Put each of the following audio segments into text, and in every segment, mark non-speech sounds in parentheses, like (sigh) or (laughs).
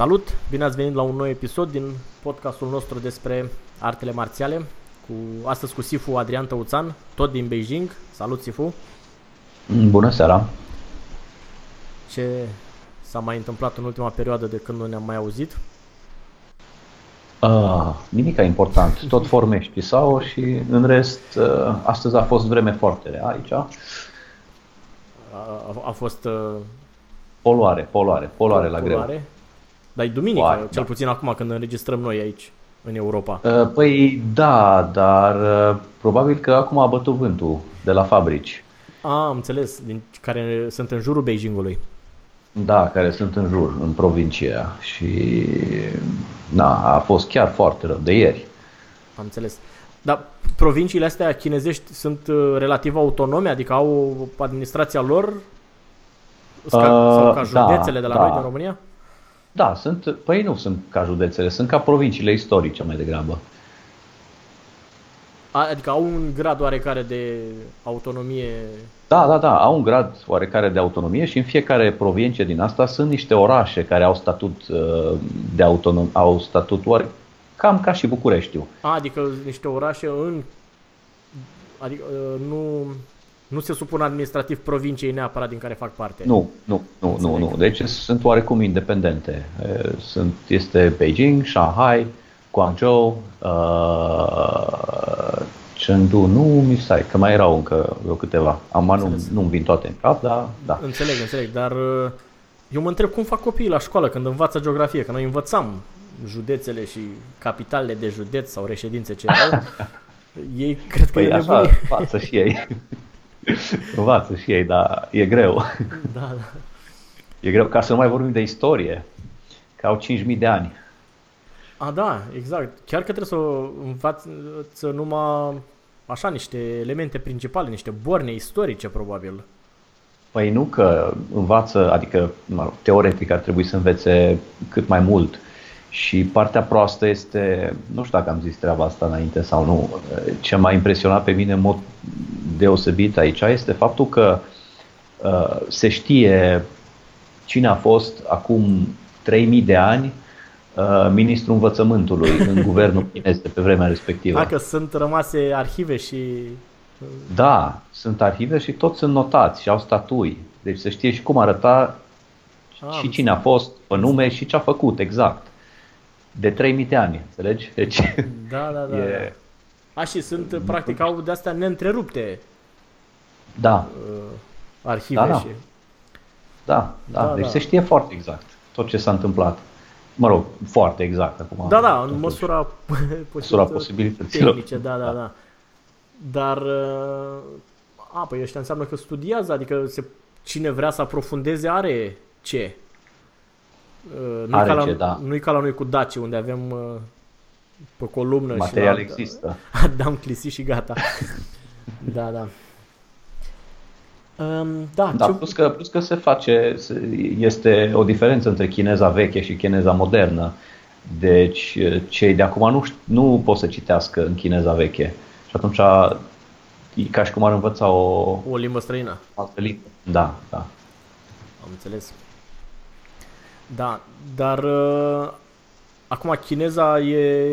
Salut! Bine ați venit la un nou episod din podcastul nostru despre artele marțiale. Cu, astăzi cu Sifu Adrian Tăuțan, tot din Beijing. Salut, Sifu! Bună seara! Ce s-a mai întâmplat în ultima perioadă de când nu ne-am mai auzit? Uh, nimic important, tot formești pisau și în rest, uh, astăzi a fost vreme foarte rea aici. A, a, a fost... Uh, poluare, poluare, poluare la greu. Dar e duminică, Oare, cel da. puțin acum când înregistrăm noi aici, în Europa. Uh, păi da, dar uh, probabil că acum a bătut vântul de la fabrici. A, am înțeles, din care sunt în jurul Beijingului. Da, care sunt în jur, în provincia și da, a fost chiar foarte rău de ieri. Am înțeles. Dar provinciile astea chinezești sunt uh, relativ autonome, adică au administrația lor ca, uh, sau ca județele da, de la da. noi din România? Da, sunt, păi nu sunt ca județele, sunt ca provinciile istorice mai degrabă. Adică au un grad oarecare de autonomie? Da, da, da, au un grad oarecare de autonomie și în fiecare provincie din asta sunt niște orașe care au statut uh, de autonom, au statut oare, cam ca și Bucureștiu. A, adică niște orașe în adică uh, nu nu se supun administrativ provinciei neapărat din care fac parte. Nu, nu, nu, nu, nu. Deci sunt oarecum independente. Sunt, este Beijing, Shanghai, Guangzhou, uh, Chengdu, nu mi sai, că mai erau încă vreo câteva. Am nu, nu vin toate în cap, dar da. Înțeleg, înțeleg, dar uh, eu mă întreb cum fac copiii la școală când învață geografie, că noi învățam județele și capitalele de județ sau reședințe ce au. (laughs) ei cred că păi e așa față și ei. (laughs) învață și ei, dar e greu. Da, (laughs) da. E greu, ca să nu mai vorbim de istorie, că au 5.000 de ani. A, da, exact. Chiar că trebuie să învață numai așa niște elemente principale, niște borne istorice probabil. Păi nu că învață, adică mă rog, teoretic ar trebui să învețe cât mai mult. Și partea proastă este, nu știu dacă am zis treaba asta înainte sau nu, ce m-a impresionat pe mine în mod deosebit aici este faptul că uh, se știe cine a fost acum 3000 de ani Uh, ministrul învățământului în (laughs) guvernul chinez de pe vremea respectivă. Dacă sunt rămase arhive și... Uh, da, sunt arhive și toți sunt notați și au statui. Deci se știe și cum arăta ah, și cine a fost pe nume și ce a făcut exact. De 3000 de ani, înțelegi? Deci, da, da, da. (laughs) E... A, și sunt, practic, au de astea neîntrerupte da. Uh, arhive da, da. și... Da, da, da, deci da. se știe foarte exact tot ce s-a întâmplat. Mă rog, foarte exact acum. Da, da, în măsura, măsura posibilităților. Tehnice, da, da, da. Dar, uh, a, păi ăștia înseamnă că studiază, adică se, cine vrea să aprofundeze are ce. Uh, nu-i, are ca la, ce, da. nu-i ca la noi cu Daci, unde avem uh, pe columnă Material și la, există. (laughs) Dam clisi și gata. (laughs) da, da. Um, da, da ce... plus, că, plus că se face, este o diferență între chineza veche și chineza modernă. Deci cei de acum nu, nu pot să citească în chineza veche. Și atunci e ca și cum ar învăța o... O limbă străină. Altă limbă. Da, da. Am înțeles. Da, dar uh, acum chineza e,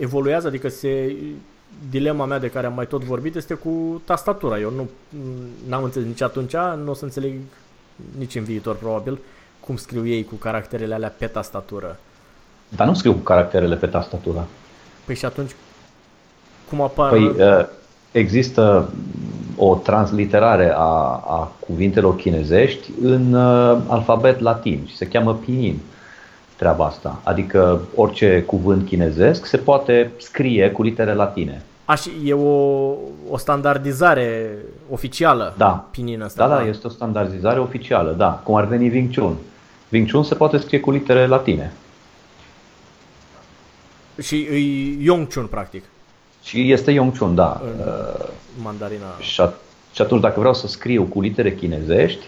evoluează, adică se dilema mea de care am mai tot vorbit este cu tastatura. Eu nu n-am înțeles nici atunci, nu o să înțeleg nici în viitor probabil cum scriu ei cu caracterele alea pe tastatură. Dar nu scriu cu caracterele pe tastatură. Păi și atunci cum apar... Păi uh, există o transliterare a, a cuvintelor chinezești în uh, alfabet latin și se cheamă pinin treaba asta. Adică orice cuvânt chinezesc se poate scrie cu litere latine. A, și e o, o standardizare oficială da. pinin asta. Da, da, este o standardizare oficială, da. Cum ar veni Wing Chun. Wing Chun se poate scrie cu litere latine. Și e Yong Chun, practic. Și este Yong Chun, da. În uh, mandarina. Și, și atunci, dacă vreau să scriu cu litere chinezești,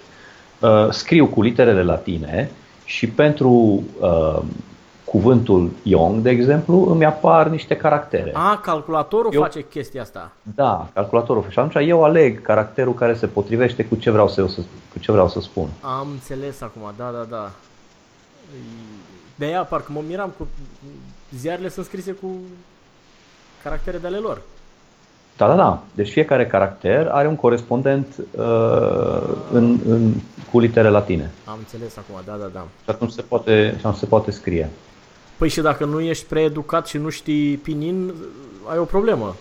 uh, scriu cu literele latine și pentru uh, cuvântul Yong, de exemplu, îmi apar niște caractere. A, calculatorul eu, face chestia asta. Da, calculatorul. Și atunci eu aleg caracterul care se potrivește cu ce vreau să, eu să, cu ce vreau să spun. Am înțeles acum, da, da, da. De aia parcă mă miram cu ziarele sunt scrise cu caractere de ale lor. Da, da, da. Deci fiecare caracter are un corespondent uh, în, în, cu litere latine. Am înțeles acum, da, da, da. Și atunci se poate, și atunci se poate scrie. Păi și dacă nu ești preeducat și nu știi pinin, ai o problemă.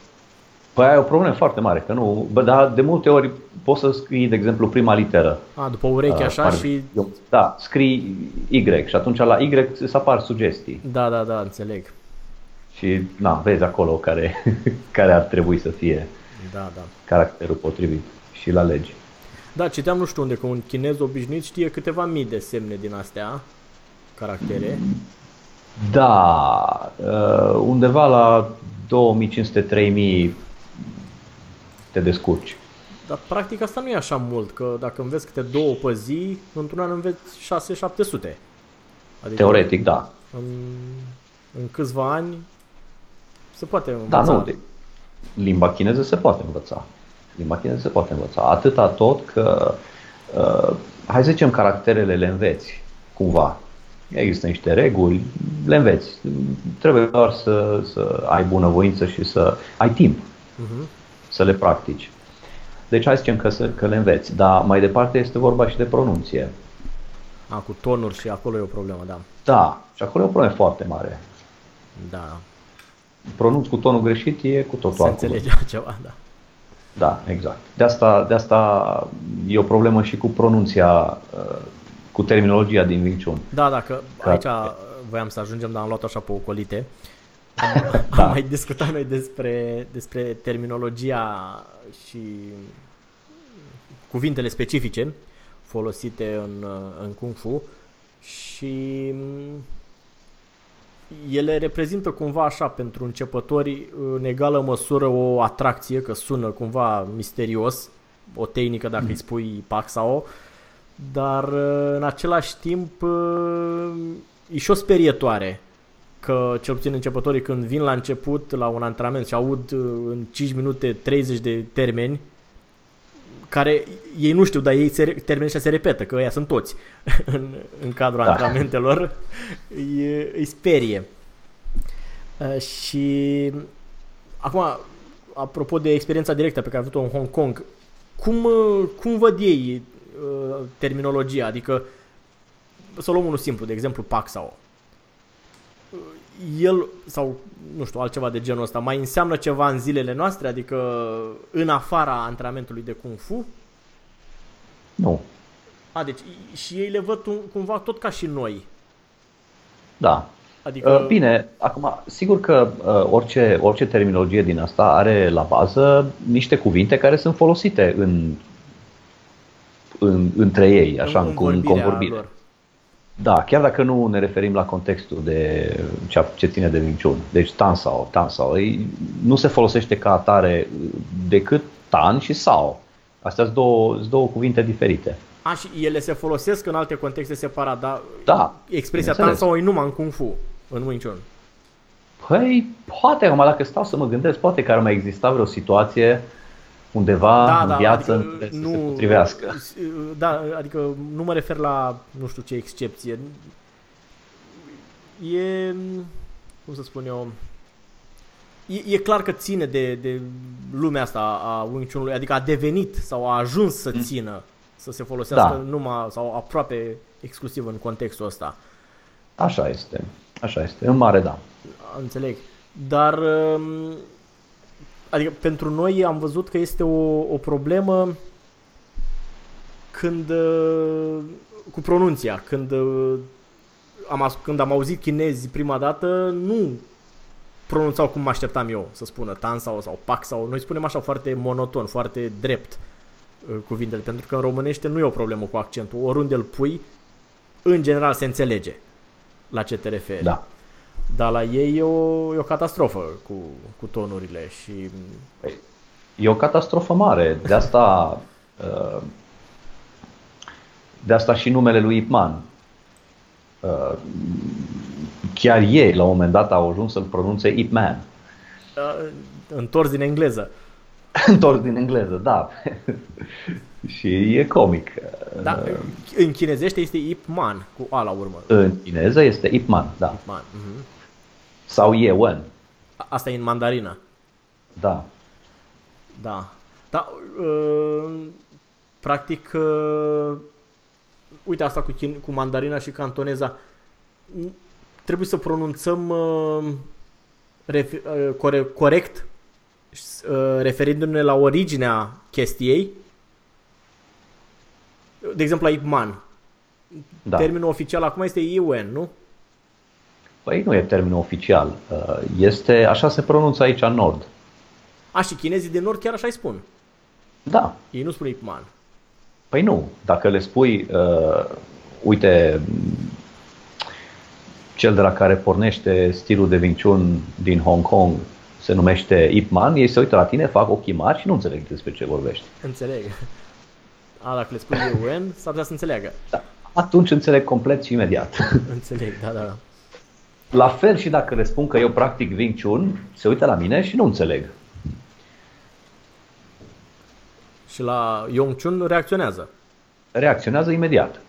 Păi ai o problemă foarte mare, că nu, bă, dar de multe ori poți să scrii, de exemplu, prima literă. A, după ureche uh, așa și... Da, scrii Y și atunci la Y să apar sugestii. Da, da, da, înțeleg. Și, na, vezi acolo care, (laughs) care ar trebui să fie da, da. caracterul potrivit și la legi. Da, citeam nu știu unde, că un chinez obișnuit știe câteva mii de semne din astea, caractere. Da, uh, undeva la 2500-3000 te descurci. Dar practic asta nu e așa mult, că dacă înveți câte două pe zi, într-un an înveți 6-700. Adică Teoretic, da. În, în câțiva ani se poate învăța. Da, nu, de, limba chineză se poate învăța. Limba chineză se poate învăța. Atâta tot că, uh, hai să zicem, caracterele le înveți, cumva. Există niște reguli, le înveți. Trebuie doar să, să ai bunăvoință și să ai timp uh-huh. să le practici. Deci hai să zicem că, să, că le înveți, dar mai departe este vorba și de pronunție. A, cu tonuri și acolo e o problemă, da. Da, și acolo e o problemă foarte mare. Da. Pronunț cu tonul greșit e cu totul Se înțelege ceva, da. Da, exact. De asta, de asta e o problemă și cu pronunția, uh, cu terminologia din Wing Chun. Da, dacă aici voiam să ajungem, dar am luat așa pe ocolite. Am, (laughs) da. am mai discutat noi despre, despre terminologia și cuvintele specifice folosite în, în Kung Fu și ele reprezintă cumva așa pentru începători în egală măsură o atracție, că sună cumva misterios, o tehnică dacă mm. îi spui pac sau dar în același timp e și o sperietoare că cel puțin începătorii când vin la început la un antrenament și aud în 5 minute 30 de termeni care ei nu știu, dar ei se, termenii ăștia se repetă, că ăia sunt toți (laughs) în, în cadrul da. antrenamentelor, îi, îi sperie. Uh, și acum, apropo de experiența directă pe care a avut-o în Hong Kong, cum, uh, cum văd ei uh, terminologia? Adică, să luăm unul simplu, de exemplu Paxao. El, sau nu știu, altceva de genul ăsta, mai înseamnă ceva în zilele noastre? Adică în afara antrenamentului de Kung Fu? Nu. A, deci și ei le văd cumva tot ca și noi. Da. Adică... Uh, bine, acum, sigur că uh, orice, orice terminologie din asta are la bază niște cuvinte care sunt folosite în, în, între ei, așa, în, în convorbire. Lor. Da, chiar dacă nu ne referim la contextul de ce, ce ține de minciun. Deci tan sau, tan sau, ei, nu se folosește ca atare decât tan și sau. Astea sunt două, două cuvinte diferite. A, și ele se folosesc în alte contexte separat, dar da, expresia tan sau e numai în Kung Fu, în Wing Chun. Păi, poate, acum dacă stau să mă gândesc, poate că ar mai exista vreo situație undeva da, în da, viață adică nu, să se potrivească. Da, adică nu mă refer la nu știu ce excepție. E, cum să spun eu, e, e clar că ține de, de lumea asta a Wing Chun-ului, adică a devenit sau a ajuns să țină, să se folosească da. numai sau aproape exclusiv în contextul ăsta. Așa este, așa este, în mare da. Înțeleg. Dar, um, adică pentru noi am văzut că este o, o problemă când, uh, cu pronunția, când uh, am, când am auzit chinezi prima dată, nu pronunțau cum mă așteptam eu să spună tan sau, sau pac sau noi spunem așa foarte monoton, foarte drept uh, cuvintele, pentru că în românește nu e o problemă cu accentul. Oriunde îl pui, în general se înțelege la ce te referi. Da. Dar la ei e o, e o catastrofă cu, cu tonurile și... Păi, e o catastrofă mare. De asta, (laughs) uh, de asta și numele lui Ipman. Uh, chiar ei, la un moment dat, au ajuns să-l pronunțe Ip Man. Uh, întors din engleză. (laughs) întors din engleză, da. (laughs) și e comic. Da, în chinezește este Ip Man, cu A la urmă. În chineză este Ip Man, da. Ip Man. Uh-huh. Sau Ye Wen. Asta e în mandarină. Da. Da. Da, uh, practic, uh, uite asta cu, chin- cu mandarina și cantoneza trebuie să pronunțăm uh, refer, uh, core, corect, uh, referindu-ne la originea chestiei. De exemplu, la Ipman. Da. Termenul oficial acum este Iuen, nu? Păi nu e termenul oficial. Uh, este, așa se pronunță aici în nord. A, și chinezii de nord chiar așa îi spun. Da. Ei nu spun Ipman. Păi nu. Dacă le spui, uh, uite, cel de la care pornește stilul de Wing Chun din Hong Kong se numește Ip Man, ei se uită la tine, fac ochii mari și nu înțeleg despre ce vorbești. Înțeleg. A, dacă le spui UN, s-ar putea să înțeleagă. Da. Atunci înțeleg complet și imediat. (laughs) Înțeleg, da, da. La fel și dacă le spun că eu practic Wing Chun, se uită la mine și nu înțeleg. Și la Yong Chun reacționează. Reacționează imediat.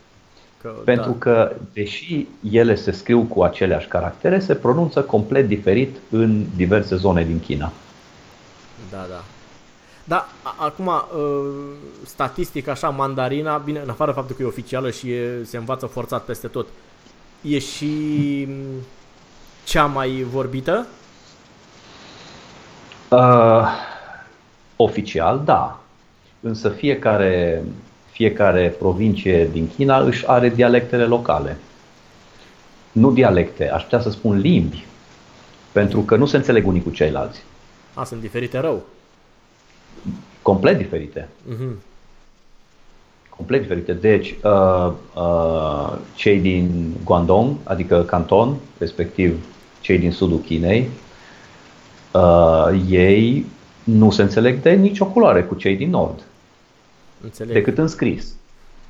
Că, Pentru da. că, deși ele se scriu cu aceleași caractere, se pronunță complet diferit în diverse zone din China. Da, da. Da, acum, ă, statistic așa, mandarina, bine, în afară faptul că e oficială și e, se învață forțat peste tot, e și cea mai vorbită? Uh, oficial, da. Însă fiecare fiecare provincie din China își are dialectele locale. Nu dialecte, aș putea să spun limbi, pentru că nu se înțeleg unii cu ceilalți. A, sunt diferite rău. Complet diferite. Uh-huh. Complet diferite. Deci, uh, uh, cei din Guangdong, adică Canton, respectiv cei din sudul Chinei, uh, ei nu se înțeleg de nicio culoare cu cei din nord. Înțeleg. decât în scris.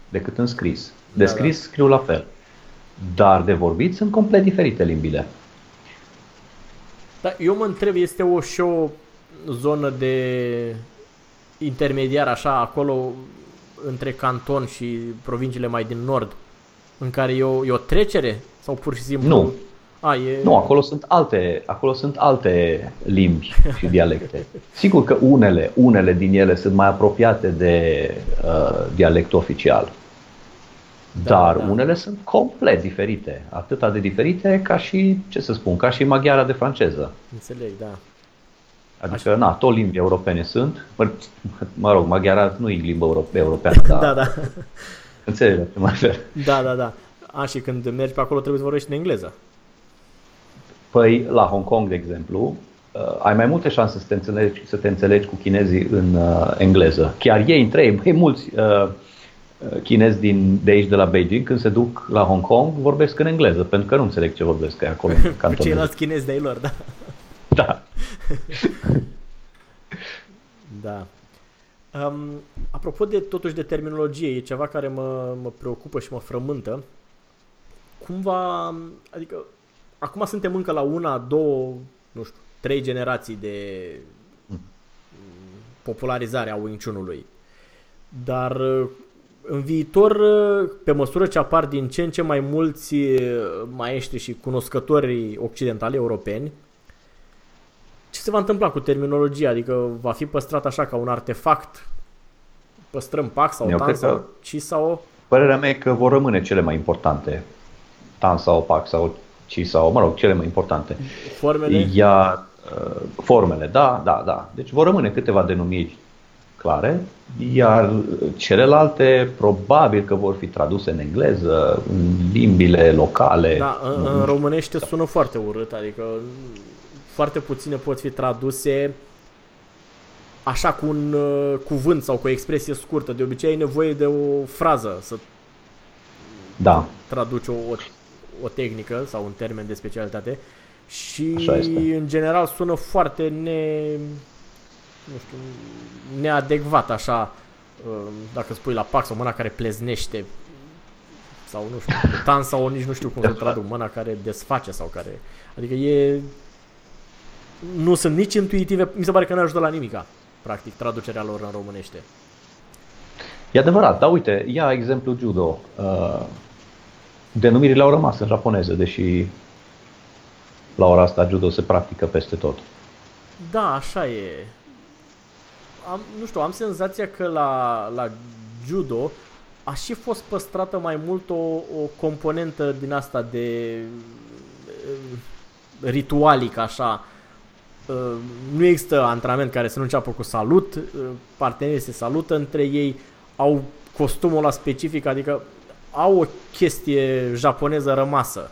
Decât în scris. De da, scris da. scriu la fel. Dar de vorbit sunt complet diferite limbile. Da, eu mă întreb, este o și o zonă de intermediar așa acolo între canton și provinciile mai din nord în care e o, e o trecere sau pur și simplu Nu, a, e... Nu, acolo sunt alte, acolo sunt alte limbi și (laughs) dialecte. Sigur că unele, unele din ele sunt mai apropiate de uh, dialectul oficial. Da, dar da. unele sunt complet diferite, atât de diferite ca și, ce să spun, ca și maghiara de franceză. Înțeleg, da. Adică, Așa. na, tot limbi europene sunt. Mă, mă rog, maghiara nu e limbă europe, europeană, (laughs) dar... da, da. Înțeleg ce mă refer. Da, da, da. A, și când mergi pe acolo trebuie să vorbești în engleză. Păi, la Hong Kong, de exemplu, uh, ai mai multe șanse să te înțelegi, să te înțelegi cu chinezii în uh, engleză. Chiar ei între ei, băi, mulți uh, uh, chinezi din, de aici, de la Beijing, când se duc la Hong Kong, vorbesc în engleză, pentru că nu înțeleg ce vorbesc acolo în (laughs) Cu ceilalți chinezi de ei lor, da. Da. (laughs) da. Um, apropo de totuși de terminologie, e ceva care mă, mă preocupă și mă frământă. Cumva, adică acum suntem încă la una, două, nu știu, trei generații de popularizare a Wing Chun-ului. Dar în viitor, pe măsură ce apar din ce în ce mai mulți maestri și cunoscători occidentali europeni, ce se va întâmpla cu terminologia? Adică va fi păstrat așa ca un artefact? Păstrăm PAC sau Eu TAN cred că- sau CI sau... Părerea mea e că vor rămâne cele mai importante. TAN sau PAC sau CI sau, mă rog, cele mai importante. Formele? Iar uh, formele, da, da, da. Deci vor rămâne câteva denumiri clare, iar celelalte probabil că vor fi traduse în engleză, în limbile locale. Da, în, în românește sună foarte urât, adică foarte puține pot fi traduse așa cu un uh, cuvânt sau cu o expresie scurtă. De obicei ai nevoie de o frază să Da, traduci o, o, o tehnică sau un termen de specialitate și Așa este. în general sună foarte ne, nu știu, neadecvat așa uh, dacă spui la pax o mâna care pleznește sau nu știu, tan sau nici nu știu cum să traduc, (laughs) mâna care desface sau care, adică e nu sunt nici intuitive, mi se pare că nu ajută la nimica, practic, traducerea lor în românește. e adevărat. Dar uite, ia exemplu judo. Uh, denumirile au rămas în japoneză, deși la ora asta judo se practică peste tot. Da, așa e. Am, nu știu, am senzația că la, la judo a și fost păstrată mai mult o, o componentă din asta de uh, ritualic, așa. Uh, Nu există antrenament care să nu înceapă cu salut, uh, partenerii se salută între ei, au costumul ăla specific, adică au o chestie japoneză rămasă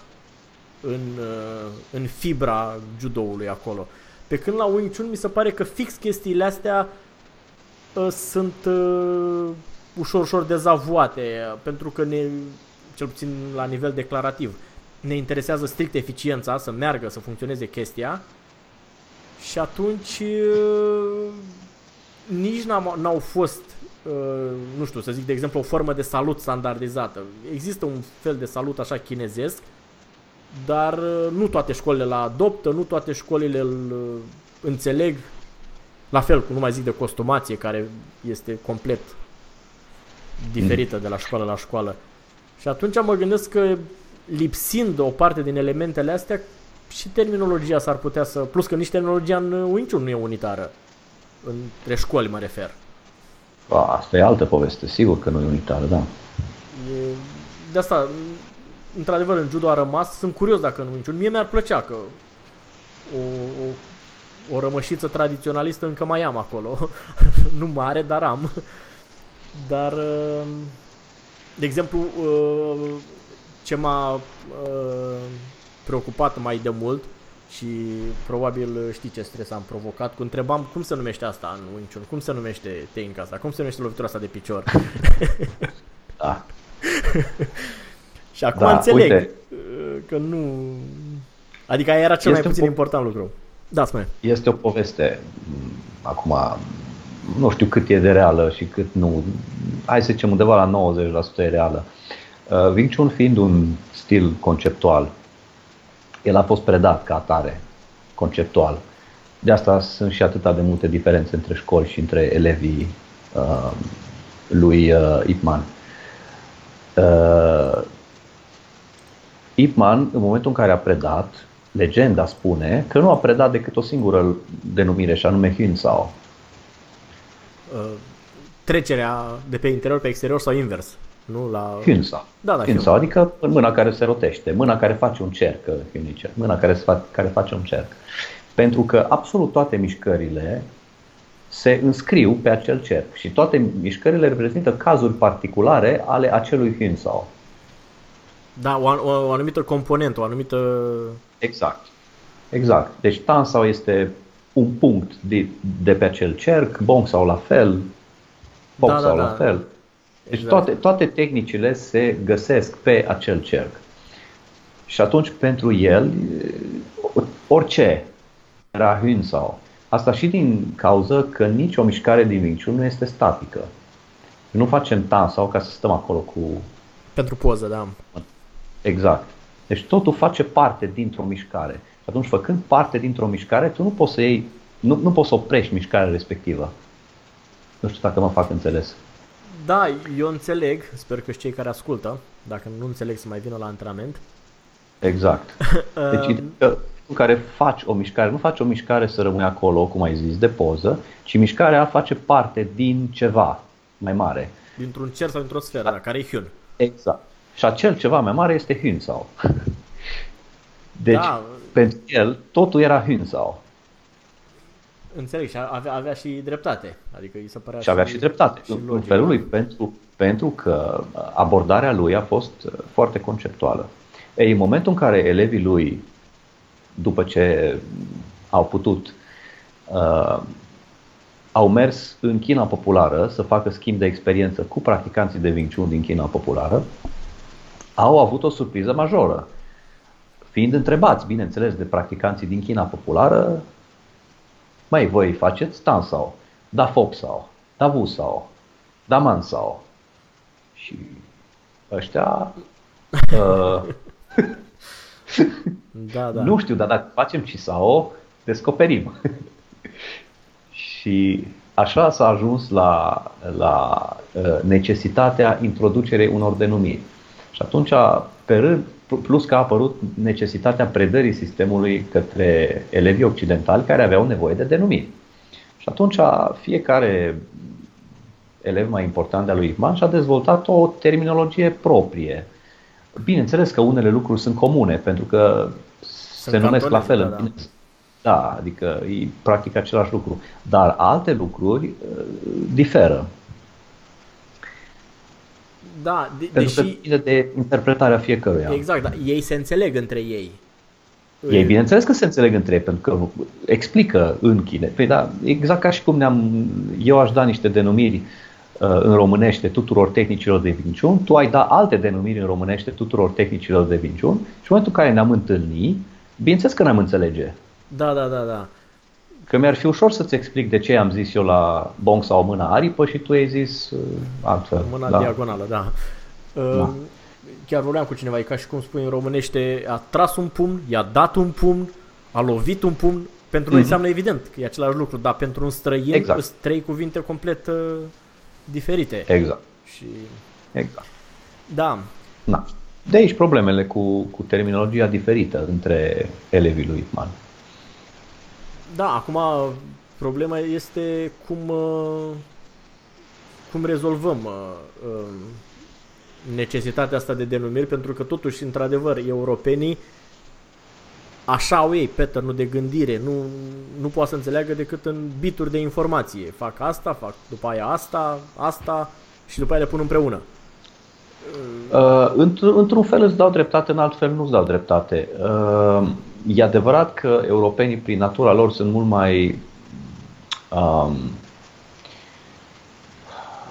în, uh, în fibra judoului acolo. Pe când la Wing Chun mi se pare că fix chestiile astea uh, sunt uh, ușor, ușor dezavuate, uh, pentru că ne, cel puțin la nivel declarativ, ne interesează strict eficiența, să meargă, să funcționeze chestia și atunci uh, nici n-am, n-au fost, uh, nu știu, să zic de exemplu, o formă de salut standardizată. Există un fel de salut așa chinezesc, dar uh, nu toate școlile la adoptă, nu toate școlile îl uh, înțeleg. La fel, nu mai zic de costumație, care este complet diferită de la școală la școală. Și atunci mă gândesc că lipsind o parte din elementele astea, și terminologia s-ar putea să... Plus că nici terminologia în Wing Chun nu e unitară. Între școli mă refer. A, Asta e altă poveste, sigur că nu e unitară, da. E, de asta, într-adevăr, în judo a rămas. Sunt curios dacă în Wing Chun. Mie mi-ar plăcea că o, o, o rămășiță tradiționalistă încă mai am acolo. (laughs) nu mare, dar am. Dar, uh, de exemplu, uh, ce m-a uh, preocupat mai de mult și probabil știi ce stres am provocat, cu întrebam cum se numește asta în Wing Chun, cum se numește tehnica asta, cum se numește lovitura asta de picior. da. (laughs) Și acum Da, înțeleg uite. uh, că nu... Adică aia era cel mai Este puțin un po- important lucru. Da, spune. Este o poveste, m, acum, nu știu cât e de reală și cât nu. Hai să zicem undeva la 90% e reală. Uh, Wing Chun fiind un stil conceptual, el a fost predat ca atare, conceptual. De asta sunt și atâta de multe diferențe între școli și între elevii uh, lui uh, Ip Man. Uh, Ip Man, în momentul în care a predat, legenda spune că nu a predat decât o singură denumire, și anume Hyun Sao. Uh, trecerea de pe interior pe exterior sau invers. Nu la... Hyun Sao. Da, da, Hyun Sao, adică în mâna care se rotește, mâna care face un cerc, Hyunice, mâna care, se fa- care face un cerc. Pentru că absolut toate mișcările se înscriu pe acel cerc și toate mișcările reprezintă cazuri particulare ale acelui Hyun Sao. Da, o, o, o anumită componentă, o anumită... Exact. Exact. Deci tan sau este un punct de, de pe acel cerc, bong sau la fel, pop Da, da, sau da. la fel. Deci Exact. toate, toate tehnicile se găsesc pe acel cerc. Și atunci pentru el, orice era Hyun sau. Asta și din cauza că nicio mișcare din Wing Chun nu este statică. Nu facem tan sau ca să stăm acolo cu Pentru poză, da. Exact. Deci totul face parte dintr-o mișcare. Și atunci, făcând parte dintr-o mișcare, tu nu poți să iei, nu, nu poți să oprești mișcarea respectivă. Nu știu dacă mă fac înțeles. Da, eu înțeleg, sper că și cei care ascultă, dacă nu înțeleg să mai vină la antrenament. Exact. (laughs) Deci că în care faci o mișcare, nu faci o mișcare să rămâi acolo, cum ai zis, de poză, ci mișcarea face parte din ceva mai mare. Dintr-un cer sau dintr-o sferă, da, care e Hyun. Exact. Și acel ceva mai mare este Hyun sau. (laughs) Deci, da. pentru el, totul era Hyun sau. Înțeleg și avea, avea și dreptate. Adică îi se părea și avea și, și dreptate. Și în felul lui, pentru, pentru că abordarea lui a fost foarte conceptuală. Ei, în momentul în care elevii lui după ce au putut, uh, au mers în China populară să facă schimb de experiență cu practicanții de Wing Chun din China populară, au avut o surpriză majoră. Fiind întrebați, bineînțeles, de practicanții din China populară, mai voi faceți tan sau, da foc sau, da vu sau, da man sau. Și ăștia (laughs) uh, Da, da. (laughs) Nu știu, dar dacă facem sau descoperim. (laughs) și așa s-a ajuns la, la uh, necesitatea introducerii unor denumiri. Și atunci, pe rând, plus că a apărut necesitatea predării sistemului către elevii occidentali care aveau nevoie de denumiri. Și atunci fiecare elev mai important de-a lui Iman și-a dezvoltat o terminologie proprie. Bineînțeles că unele lucruri sunt comune, pentru că sunt se numesc la fel. Da, da. da, adică e practic același lucru. Dar alte lucruri uh, diferă. Da, de, Pentru deși... că de interpretarea fiecăruia. Exact, da. ei se înțeleg între ei. Ei, bineînțeles că se înțeleg între ei, pentru că explică în chine. Păi da, exact ca și cum ne-am, eu aș da niște denumiri uh, în românește tuturor tehnicilor de vinciun, tu ai da alte denumiri în românește tuturor tehnicilor de vinciun și în momentul în care ne-am întâlnit, Bineînțeles că n-am înțelege. Da, da, da, da. Că mi-ar fi ușor să-ți explic de ce am zis eu la bong sau mâna aripă și tu ai zis uh, altfel. Mâna da? diagonală, da. Uh, da. Chiar vorbeam cu cineva, e ca și cum spui în românește, a tras un pumn, i-a dat un pumn, a lovit un pumn. Pentru noi mm-hmm. înseamnă evident că e același lucru, dar pentru un străin exact. sunt trei cuvinte complet uh, diferite. Exact. Și... Exact. Da. Da. De aici problemele cu, cu terminologia diferită între elevii lui Ipman. Da, acum problema este cum, uh, cum rezolvăm uh, um, necesitatea asta de denumiri, pentru că totuși, într-adevăr, europenii așa au ei pattern de gândire, nu, nu poate să înțeleagă decât în bituri de informație. Fac asta, fac după aia asta, asta și după aia le pun împreună. Uh, într-un fel îți dau dreptate, în alt fel nu îți dau dreptate. Uh, e adevărat că europenii, prin natura lor, sunt mult mai. Um,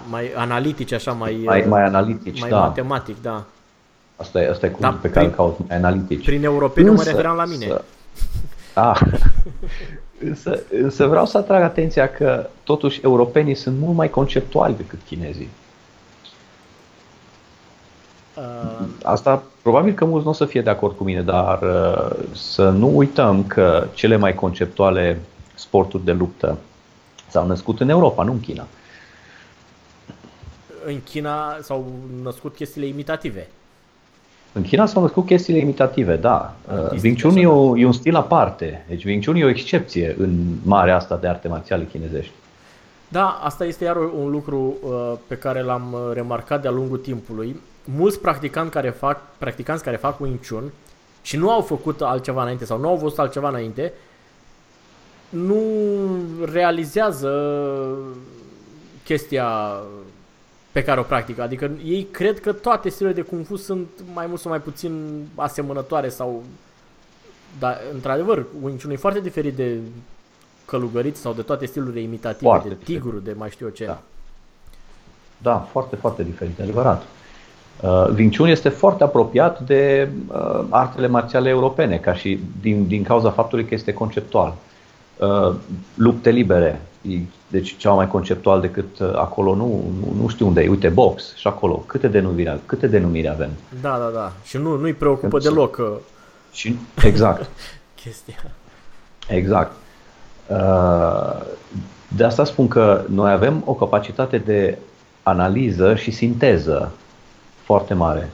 mai analitici, așa, mai. Mai, mai analitici, mai da. matematic, da. Asta e, asta e cuvântul da, pe care îl caut, mai analitici. Prin europeni însă, mă referam la mine. Însă, ah, (laughs) însă, însă vreau să atrag atenția că, totuși, europenii sunt mult mai conceptuali decât chinezii. Uh, Asta probabil că mulți nu o să fie de acord cu mine, dar uh, să nu uităm că cele mai conceptuale sporturi de luptă s-au născut în Europa, nu în China. În China s-au născut chestiile imitative. În China s-au născut chestiile imitative, da. Uh, Wing Chun e, o, e un stil aparte. Deci Wing Chun e o excepție în marea asta de arte marțiale chinezești. Da, asta este iar un lucru uh, pe care l-am remarcat de-a lungul timpului mulți practicanți care fac, practicanți care fac Wing Chun și nu au făcut altceva înainte sau nu au văzut altceva înainte, nu realizează chestia pe care o practică. Adică ei cred că toate stilurile de Kung Fu sunt mai mult sau mai puțin asemănătoare sau... Dar, într-adevăr, Wing Chun e foarte diferit de călugăriți sau de toate stilurile imitative, foarte de tigru, de mai știu eu ce. Da. da, foarte, foarte diferit, adevărat. Uh, Wing Chun este foarte apropiat de uh, artele marțiale europene, ca și din, din cauza faptului că este conceptual. Uh, lupte libere, deci ceva mai conceptual decât uh, acolo, nu, nu, nu știu unde e, uite, box și acolo, câte denumiri, câte denumiri avem. Da, da, da, și nu, nu-i preocupă Când deloc. Uh... Și, exact. (laughs) chestia. Exact. Uh, de asta spun că noi avem o capacitate de analiză și sinteză foarte mare.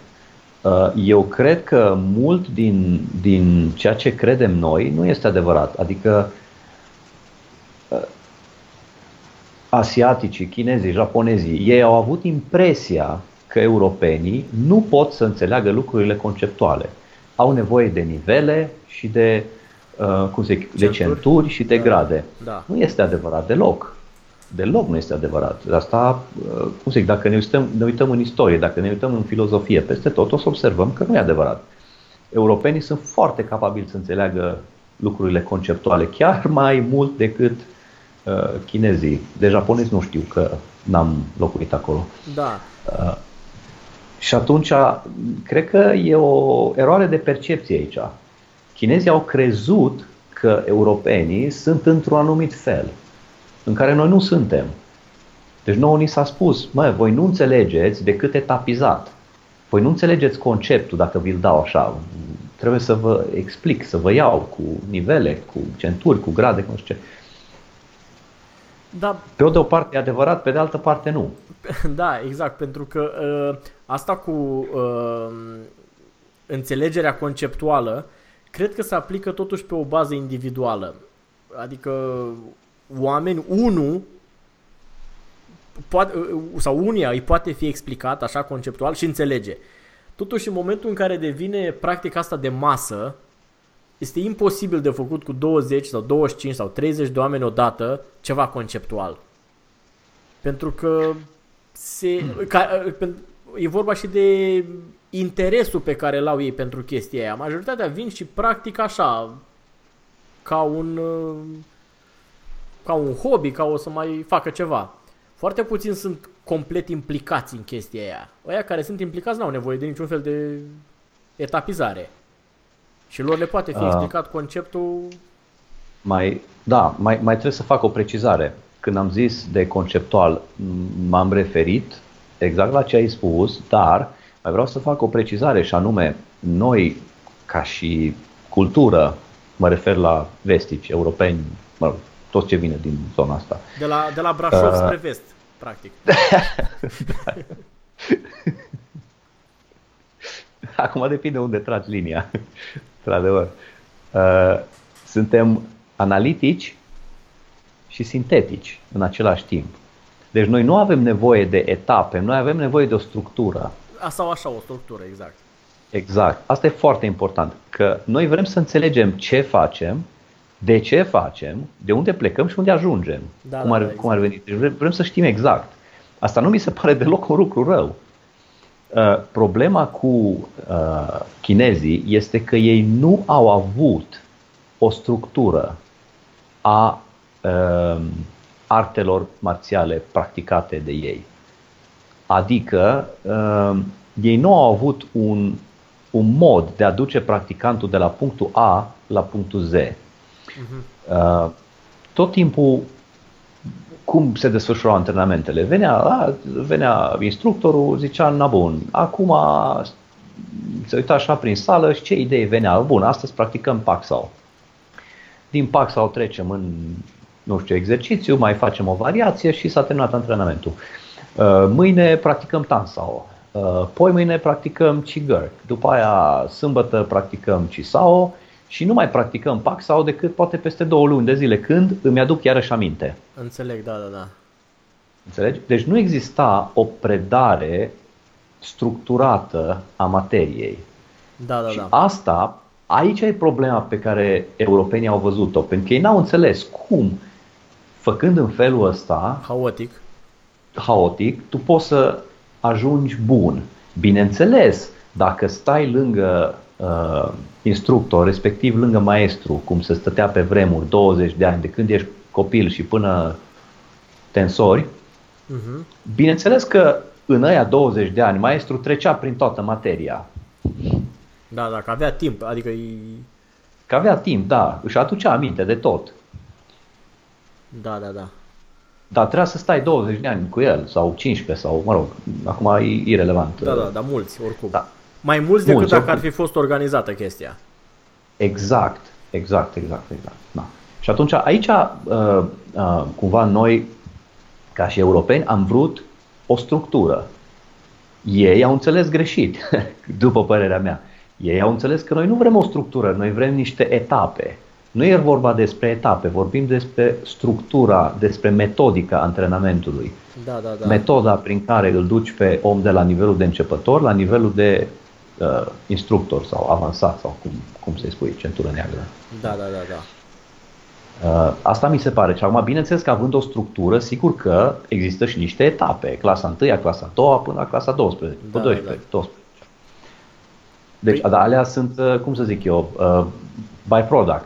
Uh, eu cred că mult din, din ceea ce credem noi nu este adevărat. Adică uh, asiaticii, chinezii, japonezii, ei au avut impresia că europenii nu pot să înțeleagă lucrurile conceptuale. Au nevoie de nivele și de, uh, cum se, centuri. de centuri și de da. grade. Da. Nu este adevărat deloc. Deloc nu este adevărat. Asta, uh, cum zic, dacă ne uităm, ne uităm în istorie, dacă ne uităm în filozofie, peste tot o să observăm că nu e adevărat. Europenii sunt foarte capabili să înțeleagă lucrurile conceptuale, chiar mai mult decât uh, chinezii. De japonezi nu știu că n-am locuit acolo. Da. Uh, și atunci, cred că e o eroare de percepție aici. Chinezii au crezut că europenii sunt într-un anumit fel în care noi nu suntem. Deci nouă ni s-a spus, mă, voi nu înțelegeți decât etapizat. Voi nu înțelegeți conceptul dacă vi-l dau așa. Trebuie să vă explic, să vă iau cu nivele, cu centuri, cu grade, cu nu știu ce. Da. Pe o de o parte e adevărat, pe de altă parte nu. (laughs) Da, exact, pentru că uh, asta cu uh, înțelegerea conceptuală cred că se aplică totuși pe o bază individuală. Adică oameni, unul poate, sau unia îi poate fi explicat așa conceptual și înțelege. Totuși, în momentul în care devine practica asta de masă, este imposibil de făcut cu 20 sau 25 sau 30 de oameni odată ceva conceptual. Pentru că se, ca, e vorba și de interesul pe care îl au ei pentru chestia aia. Majoritatea vin și practic așa, ca un ca un hobby, ca o să mai facă ceva. Foarte puțini sunt complet implicați în chestia aia. Oia care sunt implicați n-au nevoie de niciun fel de etapizare. Și lor le poate fi explicat uh, conceptul... Mai, da, mai, mai trebuie să fac o precizare. Când am zis de conceptual, m-am referit exact la ce ai spus, dar mai vreau să fac o precizare și anume, noi, ca și cultură, mă refer la vestici, europeni, mă rog, tot ce vine din zona asta. De la, de la Brașov uh, spre vest, practic. (laughs) Acum depinde unde tragi linia, (laughs) într-adevăr. Uh, suntem analitici și sintetici în același timp. Deci noi nu avem nevoie de etape, noi avem nevoie de o structură. Sau așa, o structură, exact. Exact. Asta e foarte important, că noi vrem să înțelegem ce facem de ce facem, de unde plecăm și unde ajungem. Da, cum, ar, da, exact. cum ar veni. Deci vrem, vrem să știm exact. Asta nu mi se pare deloc un lucru rău. Uh, problema cu uh, chinezii este că ei nu au avut o structură a uh, artelor marțiale practicate de ei. Adică uh, ei nu au avut un, un mod de a duce practicantul de la punctul A la punctul Z. Uh, tot timpul cum se desfășurau antrenamentele. Venea, a, venea instructorul, zicea, na bun, acum se uita așa prin sală și ce idei venea? Bun, astăzi practicăm Paxau. Din Paxau trecem în, nu știu, exercițiu, mai facem o variație și s-a terminat antrenamentul. Uh, mâine practicăm Tansao. Uh, poi mâine practicăm Chigurh. După aia, sâmbătă practicăm Chisao și nu mai practicăm PAC sau decât poate peste două luni de zile, când îmi aduc iarăși aminte. Înțeleg, da, da, da. Înțelegi? Deci nu exista o predare structurată a materiei. Da, da, și da. asta, aici e problema pe care europenii au văzut-o, pentru că ei n-au înțeles cum, făcând în felul ăsta, haotic, haotic, tu poți să ajungi bun. Bineînțeles, dacă stai lângă uh, instructor, respectiv lângă maestru, cum se stătea pe vremuri 20 de ani, de când ești copil și până tensori, uh-huh. bineînțeles că în aia 20 de ani maestru trecea prin toată materia. Da, da, că avea timp, adică e... Că avea timp, da, își aducea aminte de tot. Da, da, da. Dar trebuia să stai 20 de ani cu el, sau 15, sau, mă rog, acum e irrelevant. Da, da, da, mulți, oricum. Da. Mai mulți decât mulți, dacă ar fi fost organizată chestia. Exact, exact, exact, exact. Da. Și atunci aici, uh, uh, cumva noi, ca și europeni, am vrut o structură. Ei au înțeles greșit, (laughs) după părerea mea. Ei au înțeles că noi nu vrem o structură, noi vrem niște etape. Nu e vorba despre etape, vorbim despre structura, despre metodica antrenamentului. Da, da, da. Metoda prin care îl duci pe om de la nivelul de începător la nivelul de uh, instructor sau avansat sau cum, cum să-i spui, centură neagră. Da, da, da, da. Uh, asta mi se pare. Și acum, bineînțeles că având o structură, sigur că există și niște etape. Clasa 1, clasa 2 până la clasa 12, Da, 12, da. 12. Deci, Păi- dar alea sunt, uh, cum să zic eu, uh, byproduct.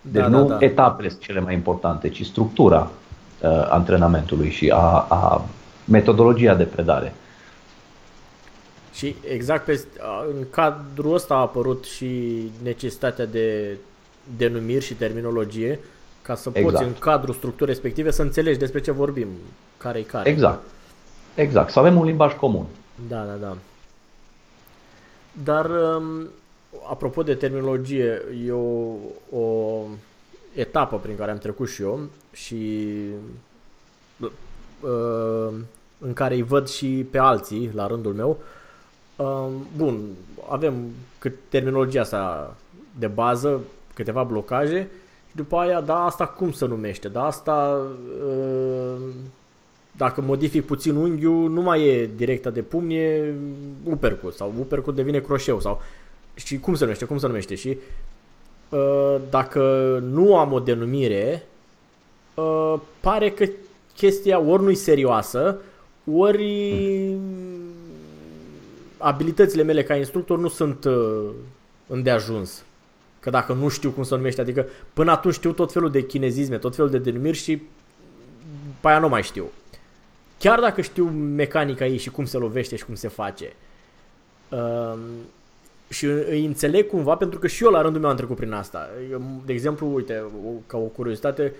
Deci Da, nu da, da. etapele sunt cele mai importante, ci structura uh, antrenamentului și a, a metodologia de predare. Și exact pe, a, în cadrul ăsta a apărut și necesitatea de denumiri și terminologie ca să poți Exact. în cadrul structurii respective să înțelegi despre ce vorbim, care e care. Exact. Exact. Să avem un limbaj comun. Da, da, da. Dar, um, apropo de terminologie, e o, o etapă prin care am trecut și eu și uh, în care îi văd și pe alții, la rândul meu. Um, Bun, avem cât terminologia asta de bază, câteva blocaje și după aia, da, asta cum se numește? Da, asta uh, dacă modific puțin unghiul, nu mai e directa de pumn, e uppercut sau uppercut devine croșeu sau și cum se numește, cum se numește și uh, dacă nu am o denumire, uh, pare că chestia ori nu-i serioasă, ori abilitățile mele ca instructor nu sunt uh, îndeajuns. Că dacă nu știu cum se numește, adică până atunci știu tot felul de chinezisme, tot felul de denumiri și pe aia nu mai știu. Chiar dacă știu mecanica ei și cum se lovește și cum se face. Um, și îi înțeleg cumva pentru că și eu la rândul meu am trecut prin asta. Eu, de exemplu, uite, o, ca o curiozitate,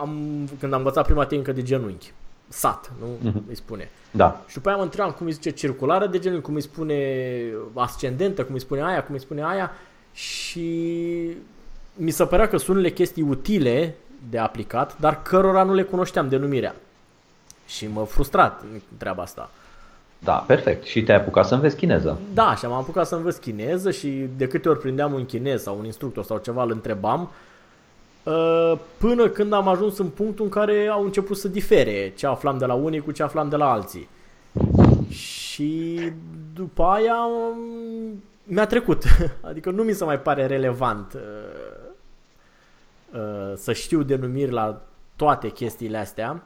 am, când am învățat prima tehnică de genunchi, sat, nu? Mhm. Îi spune. Da. Și după aia mă întrebam cum îi zice circulară de genunchi, cum îi spune ascendentă, cum îi spune aia, cum îi spune aia și mi se părea că sunt unele chestii utile de aplicat, dar cărora nu le cunoșteam denumirea. Și mă frustrat în treaba asta. Da, perfect. Și te-ai apucat să înveți chineză. Da, și am apucat să învăț chineză și de câte ori prindeam un chinez sau un instructor sau ceva, îl întrebam uh, până când am ajuns în punctul în care au început să difere ce aflam de la unii cu ce aflam de la alții. Și după aia um, mi-a trecut. (laughs) Adică nu mi se mai pare relevant uh, uh, să știu denumiri la toate chestiile astea.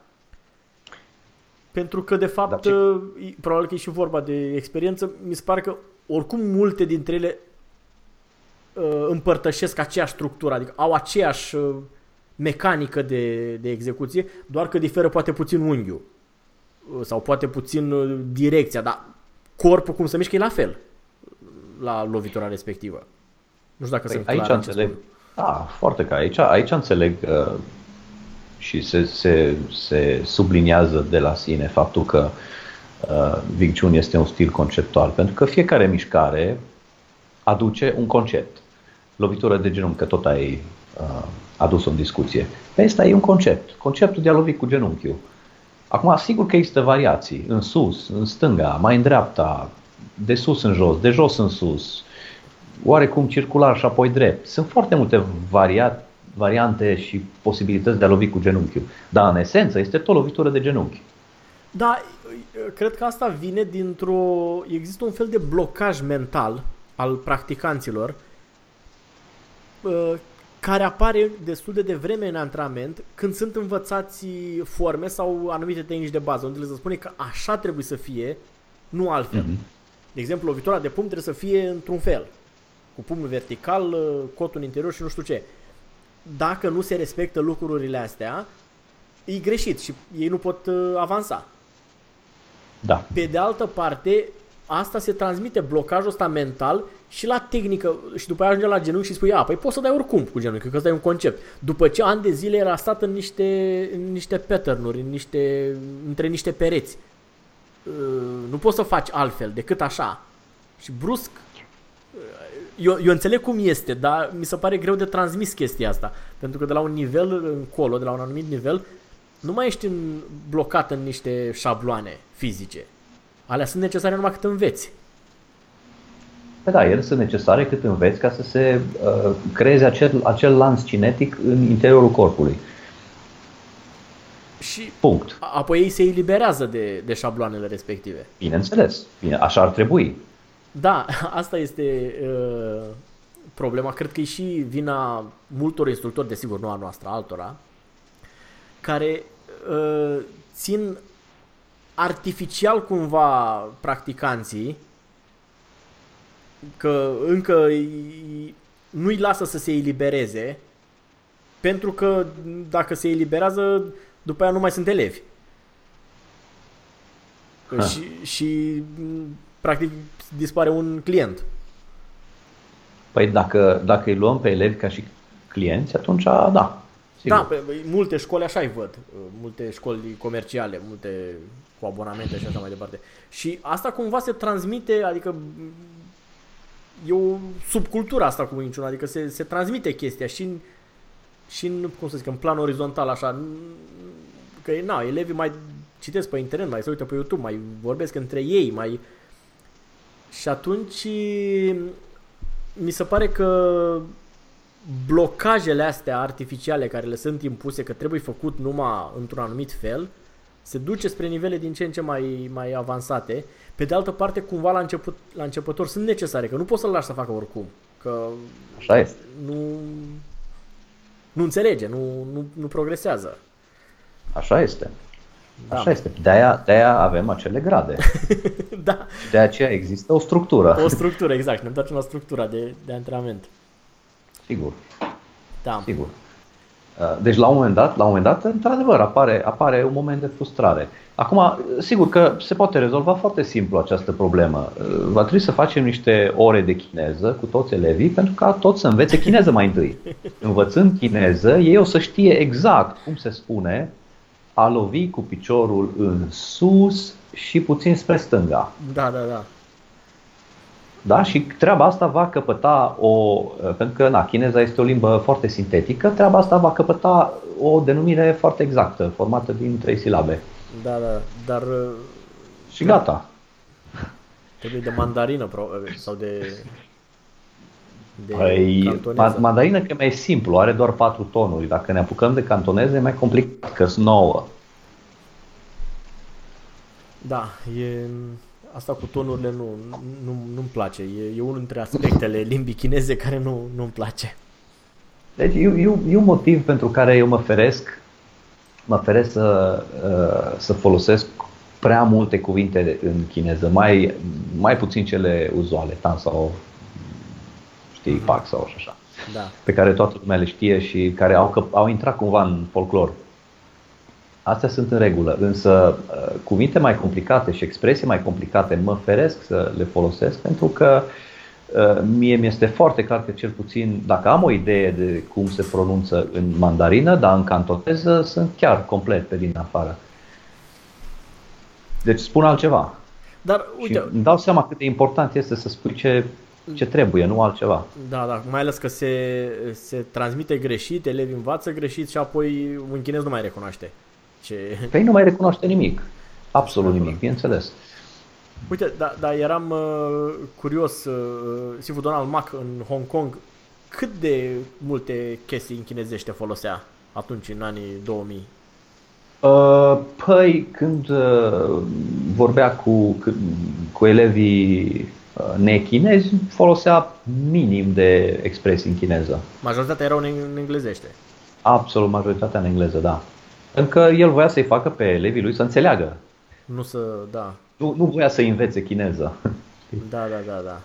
Pentru că, de fapt, Dar ce- uh, e- probabil că e și vorba de experiență, mi se pare că oricum multe dintre ele uh, împărtășesc aceeași structură, adică au aceeași uh, mecanică de, de execuție, doar că diferă poate puțin unghiul uh, sau poate puțin uh, direcția, dar corpul cum se mișcă e la fel la lovitura respectivă. Nu știu dacă Păi sunt aici clar în ce înțeleg. spun. Da, foarte clar. Aici, aici înțeleg uh, și se, se, se subliniază de la sine faptul că uh, Wing Chun este un stil conceptual, pentru că fiecare mișcare aduce un concept. Lovitură de genunchi, că tot ai uh, adus în discuție. Pe asta e un concept. Conceptul de a lovi cu genunchiul. Acum, sigur că există variații. În sus, în stânga, mai în dreapta, de sus în jos, de jos în sus, oarecum circular și apoi drept. Sunt foarte multe variat, variante și posibilități de a lovi cu genunchiul. Dar în esență este tot lovitură de genunchi. Da, cred că asta vine dintr-o... Există un fel de blocaj mental al practicanților uh, care apare destul de devreme în antrenament când sunt învățați forme sau anumite tehnici de bază, unde le se spune că așa trebuie să fie, nu altfel. Mhm. De exemplu, lovitura de pumn trebuie să fie într-un fel, cu pumnul vertical, uh, cotul în interior și nu știu ce. Dacă nu se respectă lucrurile astea, e greșit și ei nu pot uh, avansa. Da. Pe de altă parte, asta se transmite blocajul ăsta mental și la tehnică și după aia ajunge la genunchi și spui, a, păi poți să dai oricum cu genunchi, că ăsta e un concept. După ce ani de zile era stat în niște, în niște pattern-uri, în niște, între niște pereți. Uh, Nu poți să faci altfel decât așa. Și brusc, uh, eu, eu înțeleg cum este, dar mi se pare greu de transmis chestia asta. Pentru că de la un nivel încolo, de la un anumit nivel, nu mai ești în, blocat în niște șabloane fizice. Alea sunt necesare numai cât înveți. Păi da, ele sunt necesare cât înveți ca să se uh, creeze acel, acel lanț cinetic în interiorul corpului. Și Punct. apoi ei se eliberează de, de șabloanele respective. Bineînțeles. Bine, așa ar trebui. Da, (laughs) asta este uh, problema. Cred că e și vina multor instructori, desigur, nu a noastră, altora, care uh, țin artificial cumva practicanții că încă îi- nu-i lasă să se elibereze pentru că dacă se eliberează după aia nu mai sunt elevi. Ha. Și, și m, practic dispare un client. Păi dacă, dacă îi luăm pe elevi ca și clienți, atunci da. Sigur. Da, pe, multe școli așa îi văd. Multe școli comerciale, multe cu abonamente și așa mai departe. Și asta cumva se transmite, adică e o subcultură asta cu minciuna, adică se, se transmite chestia și în, și în, cum să zic, în plan orizontal așa, că na, elevii mai citesc pe internet, mai se uită pe YouTube, mai vorbesc între ei, mai și atunci mi se pare că blocajele astea artificiale care le sunt impuse, că trebuie făcut numai într-un anumit fel, se duce spre nivele din ce în ce mai, mai avansate. Pe de altă parte, cumva la, început, la începător sunt necesare, că nu poți să-l lași să facă oricum. Că Așa este. nu, nu înțelege, nu, nu, nu progresează. Așa este. Da. Așa este. De-aia, de-aia avem acele grade. (laughs) da, Și de aceea există o structură. o structură, exact. Ne întoarcem la structura de, de antrenament. Sigur, Da. sigur. Uh, Deci la un moment dat, la un moment dat, într-adevăr, apare, apare un moment de frustrare. Acum, sigur că se poate rezolva foarte simplu această problemă. Uh, Va trebui să facem niște ore de chineză cu toți elevii pentru ca toți să învețe chineză mai întâi. (laughs) Învățând chineză, ei o să știe exact cum se spune a lovi cu piciorul în sus și puțin spre stânga. Da, da, da. Da? Și treaba asta va căpăta o. Pentru că na, chineza este o limbă foarte sintetică, treaba asta va căpăta o denumire foarte exactă, formată din trei silabe. Da, da, dar uh, Și gata. trebuie de mandarină pro- sau de de Păi, cantoneză. ma- mandarină că mai e simplu, are doar patru tonuri. Dacă ne apucăm de cantoneze, e mai complicat, că sunt nouă. Da, e asta cu tonurile nu, nu, nu-mi place. E, e unul dintre aspectele limbii chineze care nu, nu-mi place. Deci e, e, e un motiv pentru care eu mă feresc, mă feresc să, uh, să folosesc prea multe cuvinte în chineză, mai, mai puțin cele uzuale, tan sau știi, pac sau și așa, Da. pe care toată lumea le știe și care au, că- au intrat cumva în folclor. Astea sunt în regulă, însă uh, cuvinte mai complicate și expresii mai complicate mă feresc să le folosesc pentru că uh, mie mi-este foarte clar că cel puțin dacă am o idee de cum se pronunță în mandarină, dar în cantoneză sunt chiar complet pe din afară. Deci spun altceva. Dar, Și uite, îmi dau seama cât de important este să spui ce, ce trebuie, nu altceva. da, da, mai ales că se, se transmite greșit, elevii învață greșit și apoi un chinez nu mai recunoaște. Ce... Păi nu mai recunoaște nimic. Absolut nimic, bineînțeles. Uite, da, da eram uh, curios, uh, Sifu Donald Mac în Hong Kong, cât de multe chestii în chinezește folosea atunci, în anii 2000? Uh, Păi, când uh, vorbea cu, cu- cu elevii uh, nechinezi, folosea minim de expresii în chineză. Majoritatea erau în, în englezește. Absolut majoritatea în engleză, da. Pentru că el voia să-i facă pe elevii lui să înțeleagă. Nu să, da, Nu, nu voia să învețe chineză. da, da, da, da.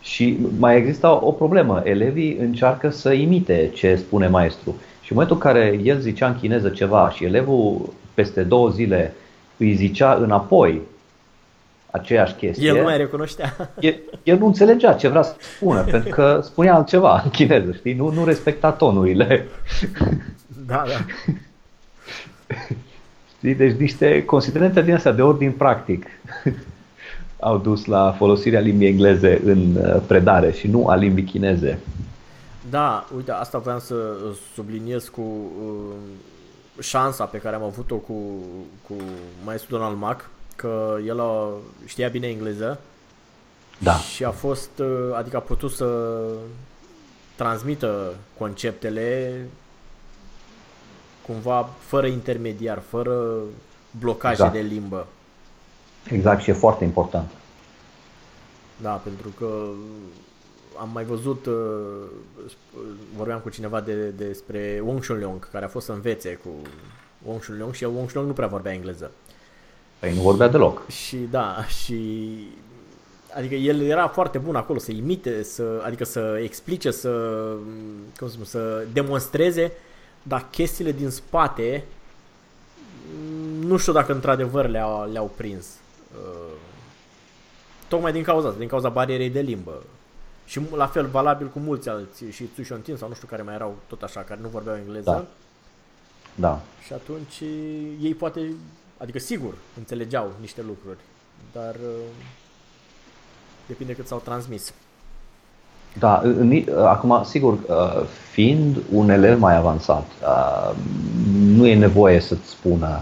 Și mai există o problemă. Elevii încearcă să imite ce spune maestru. Și în momentul în care el zicea în chineză ceva și elevul peste două zile îi zicea înapoi aceeași chestie, El nu mai recunoștea. el, el nu înțelegea ce vrea să spună, pentru că spunea altceva în chineză, știi? Nu, nu respecta tonurile. Da, da. (laughs) Știi? Deci niște considerente din astea de ordin practic (laughs) au dus la folosirea limbii engleze în uh, predare și nu a limbii chineze. Da, uite, asta vreau să subliniez cu uh, șansa pe care am avut-o cu, cu maestru Donald Mac, că el a, știa bine engleză Da. și a fost, uh, adică a putut să transmită conceptele cumva fără intermediar, fără blocaje Exact. de limbă. Exact și e foarte important. Da, pentru că am mai văzut, uh, sp- vorbeam cu cineva de, despre Wong Shun Leong, care a fost să învețe cu Wong Shun Leong și Wong Shun Leong nu prea vorbea engleză. Păi nu vorbea deloc. Și da, și adică el era foarte bun acolo să imite, să, adică să explice, să, cum să spun, să demonstreze, dar chestiile din spate nu știu dacă într-adevăr le-au, le-au prins. Uh, Tocmai din cauza asta, din cauza barierei de limbă. Și la fel valabil cu mulți alții, și Tsu Shontin sau nu știu care mai erau tot așa, care nu vorbeau engleză. Da. Da. Și atunci ei poate, adică sigur, înțelegeau niște lucruri, dar uh, depinde cât s-au transmis. Da, în- acum, sigur, uh, fiind un elev mai avansat, uh, nu e nevoie să-ți spună,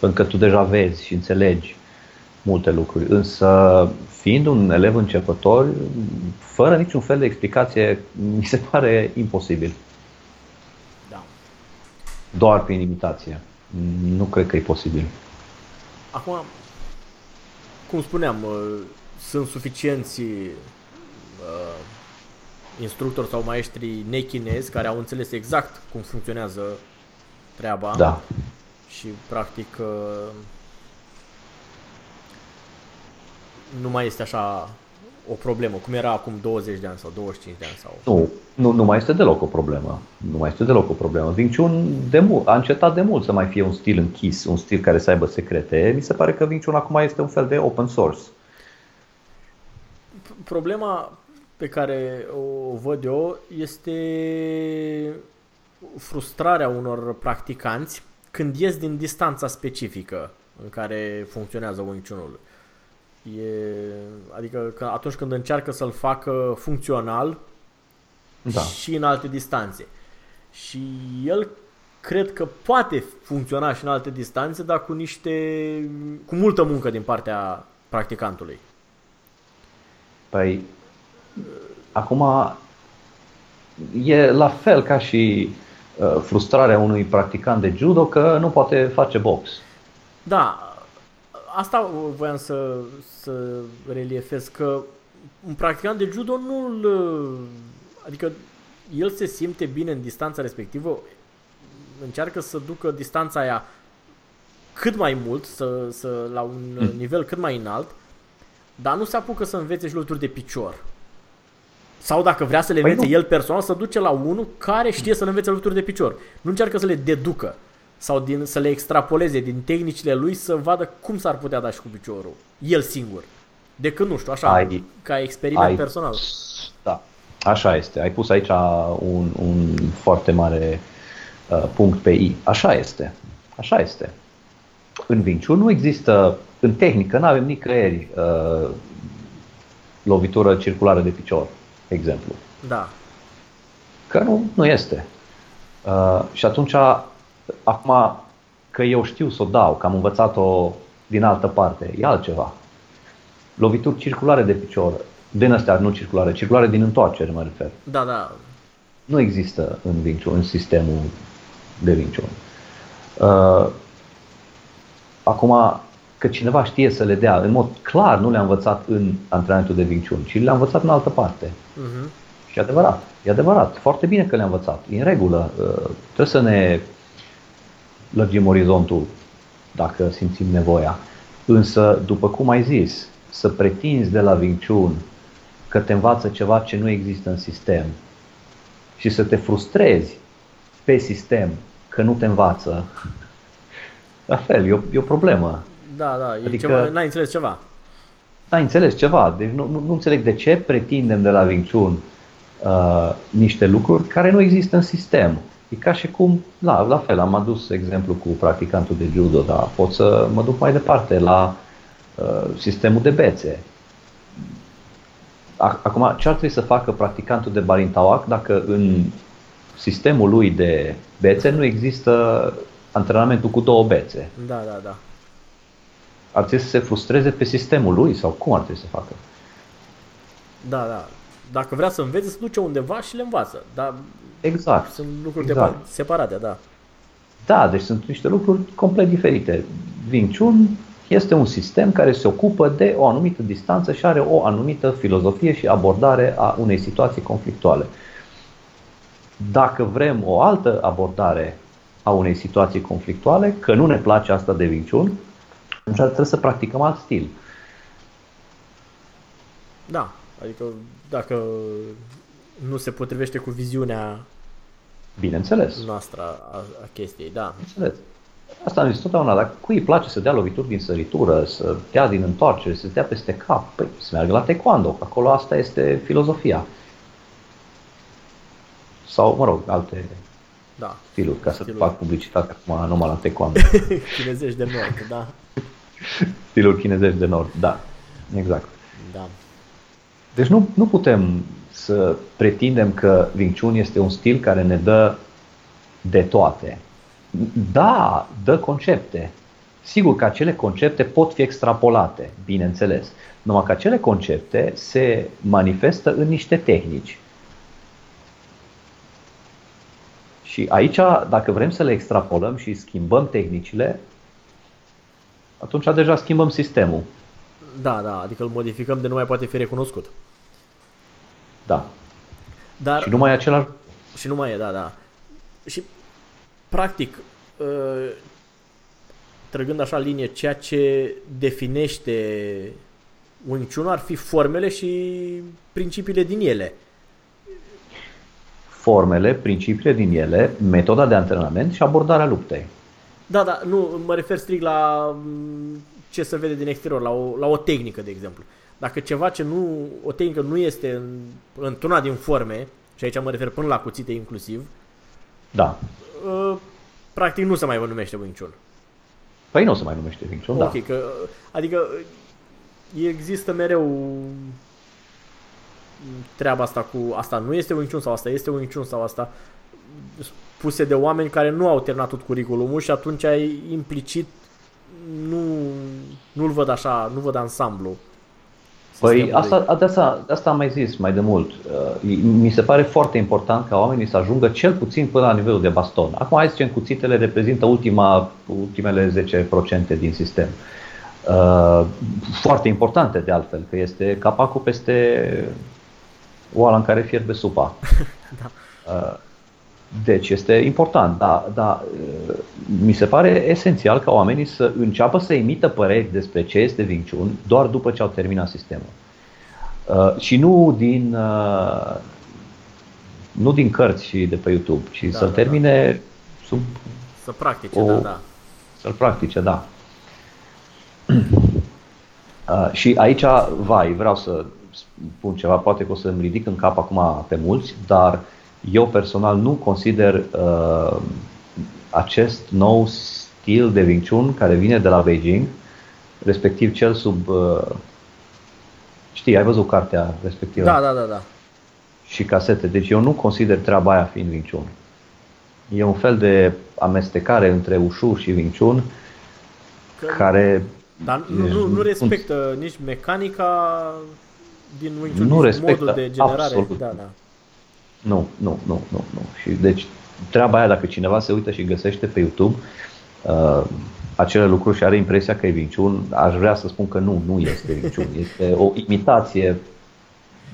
pentru că tu deja vezi și înțelegi multe lucruri, însă fiind un elev începător, fără niciun fel de explicație, (laughs) mi se pare imposibil, Da. doar prin imitație. Nu cred că e posibil. Acum, cum spuneam, uh, sunt suficienți uh, instructori sau maestri nechinezi care au înțeles exact cum funcționează treaba Da, și practic uh, nu mai este așa o problemă, cum era acum 20 de ani sau 25 de ani sau... nu, nu, nu mai este deloc o problemă. Nu mai este deloc o problemă. Wing Chun de mult, a încetat de mult să mai fie un stil închis, un stil care să aibă secrete. Mi se pare că Wing Chun acum este un fel de open source. Problema pe care o văd eu este frustrarea unor practicanți când ies din distanța specifică în care funcționează Wing Chun-ul. E, adică că atunci când încearcă să-l facă funcțional Da. și în alte distanțe. Și el cred că poate funcționa și în alte distanțe, dar cu niște cu multă muncă din partea practicantului. Păi, acum e la fel ca și uh, frustrarea unui practicant de judo că nu poate face box. Da, asta voiam să, să reliefez, că un practicant de judo nu adică el se simte bine în distanța respectivă, încearcă să ducă distanța aia cât mai mult, să, să, la un Mm. nivel cât mai înalt, dar nu se apucă să învețe și lovituri de picior. Sau dacă vrea să le Păi învețe nu. el personal, să duce la unul care știe să le învețe lovituri de picior. Nu încearcă să le deducă sau din, să le extrapoleze din tehnicile lui să vadă cum s-ar putea da și cu piciorul. El singur. Decât, nu știu, așa, Ai- ca experiment Ai- personal. Da, așa este. Ai pus aici un, un foarte mare uh, punct pe I. Așa este. Așa este. În Wing Chun nu există, în tehnică, nu avem nicăieri uh, lovitură circulară de picior, exemplu. Da. Că nu, nu este. Uh, și atunci, acum că eu știu să o dau, că am învățat-o din altă parte, e altceva. Lovituri circulare de picior, din astea nu circulare, circulare din întoarcere mă refer. Da, da. Nu există în Wing Chun, în sistemul de Wing Chun. Uh, acum, că cineva știe să le dea, în mod clar nu le-a învățat în antrenamentul de Wing Chun, ci le-a învățat în altă parte. Mhm. Și e adevărat, e adevărat, foarte bine că le-am învățat, e în regulă. Uh, Trebuie să ne lărgim orizontul dacă simțim nevoia. Însă, după cum ai zis, să pretinzi de la Wing Chun că te învață ceva ce nu există în sistem și să te frustrezi pe sistem că nu te învață, la fel, e o, e o problemă. Da, da, e Adică- ceva, n-ai înțeles ceva. N-ai înțeles ceva. Deci nu, nu, nu înțeleg de ce pretindem de la Wing Chun uh, niște lucruri care nu există în sistem. E ca și cum, la, la fel, am adus exemplu cu practicantul de judo, dar pot să mă duc mai departe la uh, sistemul de bețe. A- Acum, ce ar trebui să facă practicantul de Barintawak dacă în sistemul lui de bețe nu există antrenamentul cu două bețe? Da, da, da. Ar trebui să se frustreze pe sistemul lui sau cum ar trebui să facă? Da, da. Dacă vrea să învețe, se duce undeva și le învață. Dar Exact. sunt lucruri Exact. exact. separate, da. Da, deci sunt niște lucruri complet diferite. Wing Chun este un sistem care se ocupă de o anumită distanță și are o anumită filozofie și abordare a unei situații conflictuale. Dacă vrem o altă abordare a unei situații conflictuale, că nu ne place asta de Wing Chun, atunci trebuie să practicăm alt stil. Da. Adică dacă nu se potrivește cu viziunea Bineînțeles. noastră a, a chestiei, da. Înțeles. Asta am zis totdeauna, dacă cui îi place să dea lovituri din săritură, să dea din întoarcere, să dea peste cap, păi să meargă la taekwondo, că acolo asta este filozofia. Sau, mă rog, alte Da. stiluri, ca să Stiluri. fac publicitate acum numai la taekwondo. (laughs) Chinezești de nord, da. (laughs) Stiluri chinezești de nord, da, exact. Da. Deci nu, nu putem să pretindem că Wing Chun este un stil care ne dă de toate. Da, dă concepte. Sigur că acele concepte pot fi extrapolate, bineînțeles. Numai că acele concepte se manifestă în niște tehnici. Și aici, dacă vrem să le extrapolăm și schimbăm tehnicile, atunci deja schimbăm sistemul. Da, da, adică îl modificăm de nu mai poate fi recunoscut. Da. Dar Și nu mai e același Și nu mai e, da, da. Și, practic, uh, trăgând așa linie, ceea ce definește Wing Chun ar fi formele și principiile din ele. formele, principiile din ele, metoda de antrenament și abordarea luptei. Da, da, nu, mă refer strict la mm, ce se vede din exterior, la o, la o tehnică, de exemplu. Dacă ceva ce nu, o tehnică nu este în, într-una din forme, și aici mă refer până la cuțite inclusiv, Da. uh, practic nu se mai numește Wing Chun. Păi nu se mai numește Wing Chun, da. Ok, că, adică există mereu treaba asta cu asta nu este Wing Chun sau asta este Wing Chun sau asta puse de oameni care nu au terminat tot curriculumul și atunci ai implicit nu, nu-l văd așa, nu văd ansamblu. Păi sistemului. asta, de asta, de asta am mai zis mai de mult. Uh, Mi se pare foarte important ca oamenii să ajungă cel puțin până la nivelul de baston. Acum hai să zicem cuțitele reprezintă ultima, ultimele 10% din sistem. Uh, Foarte importante de altfel, că este capacul peste oala în care fierbe supa. (laughs) Da. Uh, Deci este important, da, da. uh, Mi se pare esențial ca oamenii să înceapă să emită păreri despre ce este Wing Chun doar după ce au terminat sistemul. Uh, Și nu din, uh, nu din cărți și de pe YouTube, ci Da, să-l da, termine sub Să practice, O- da, da. să-l practice, da. (clears throat) Uh, și aici, vai, vreau să spun ceva, poate că o să-mi ridic în cap acum pe mulți, dar eu personal nu consider uh, acest nou stil de Wing Chun care vine de la Beijing, respectiv cel sub... Uh, știi, ai văzut cartea respectivă? Da, da, da, da. și casete. Deci eu nu consider treaba aia fiind Wing Chun. E un fel de amestecare între Wushu și Wing Chun Că, care dar nu, nu, nu respectă nici mecanica din Wing Chun, Nu nici respectă modul de generare. absolut. Da, da. Nu, nu, nu, nu, nu. Și deci treaba aia, dacă cineva se uită și găsește pe YouTube uh, acele lucruri și are impresia că e Wing Chun, aș vrea să spun că nu, nu este Wing Chun. (laughs) Este o imitație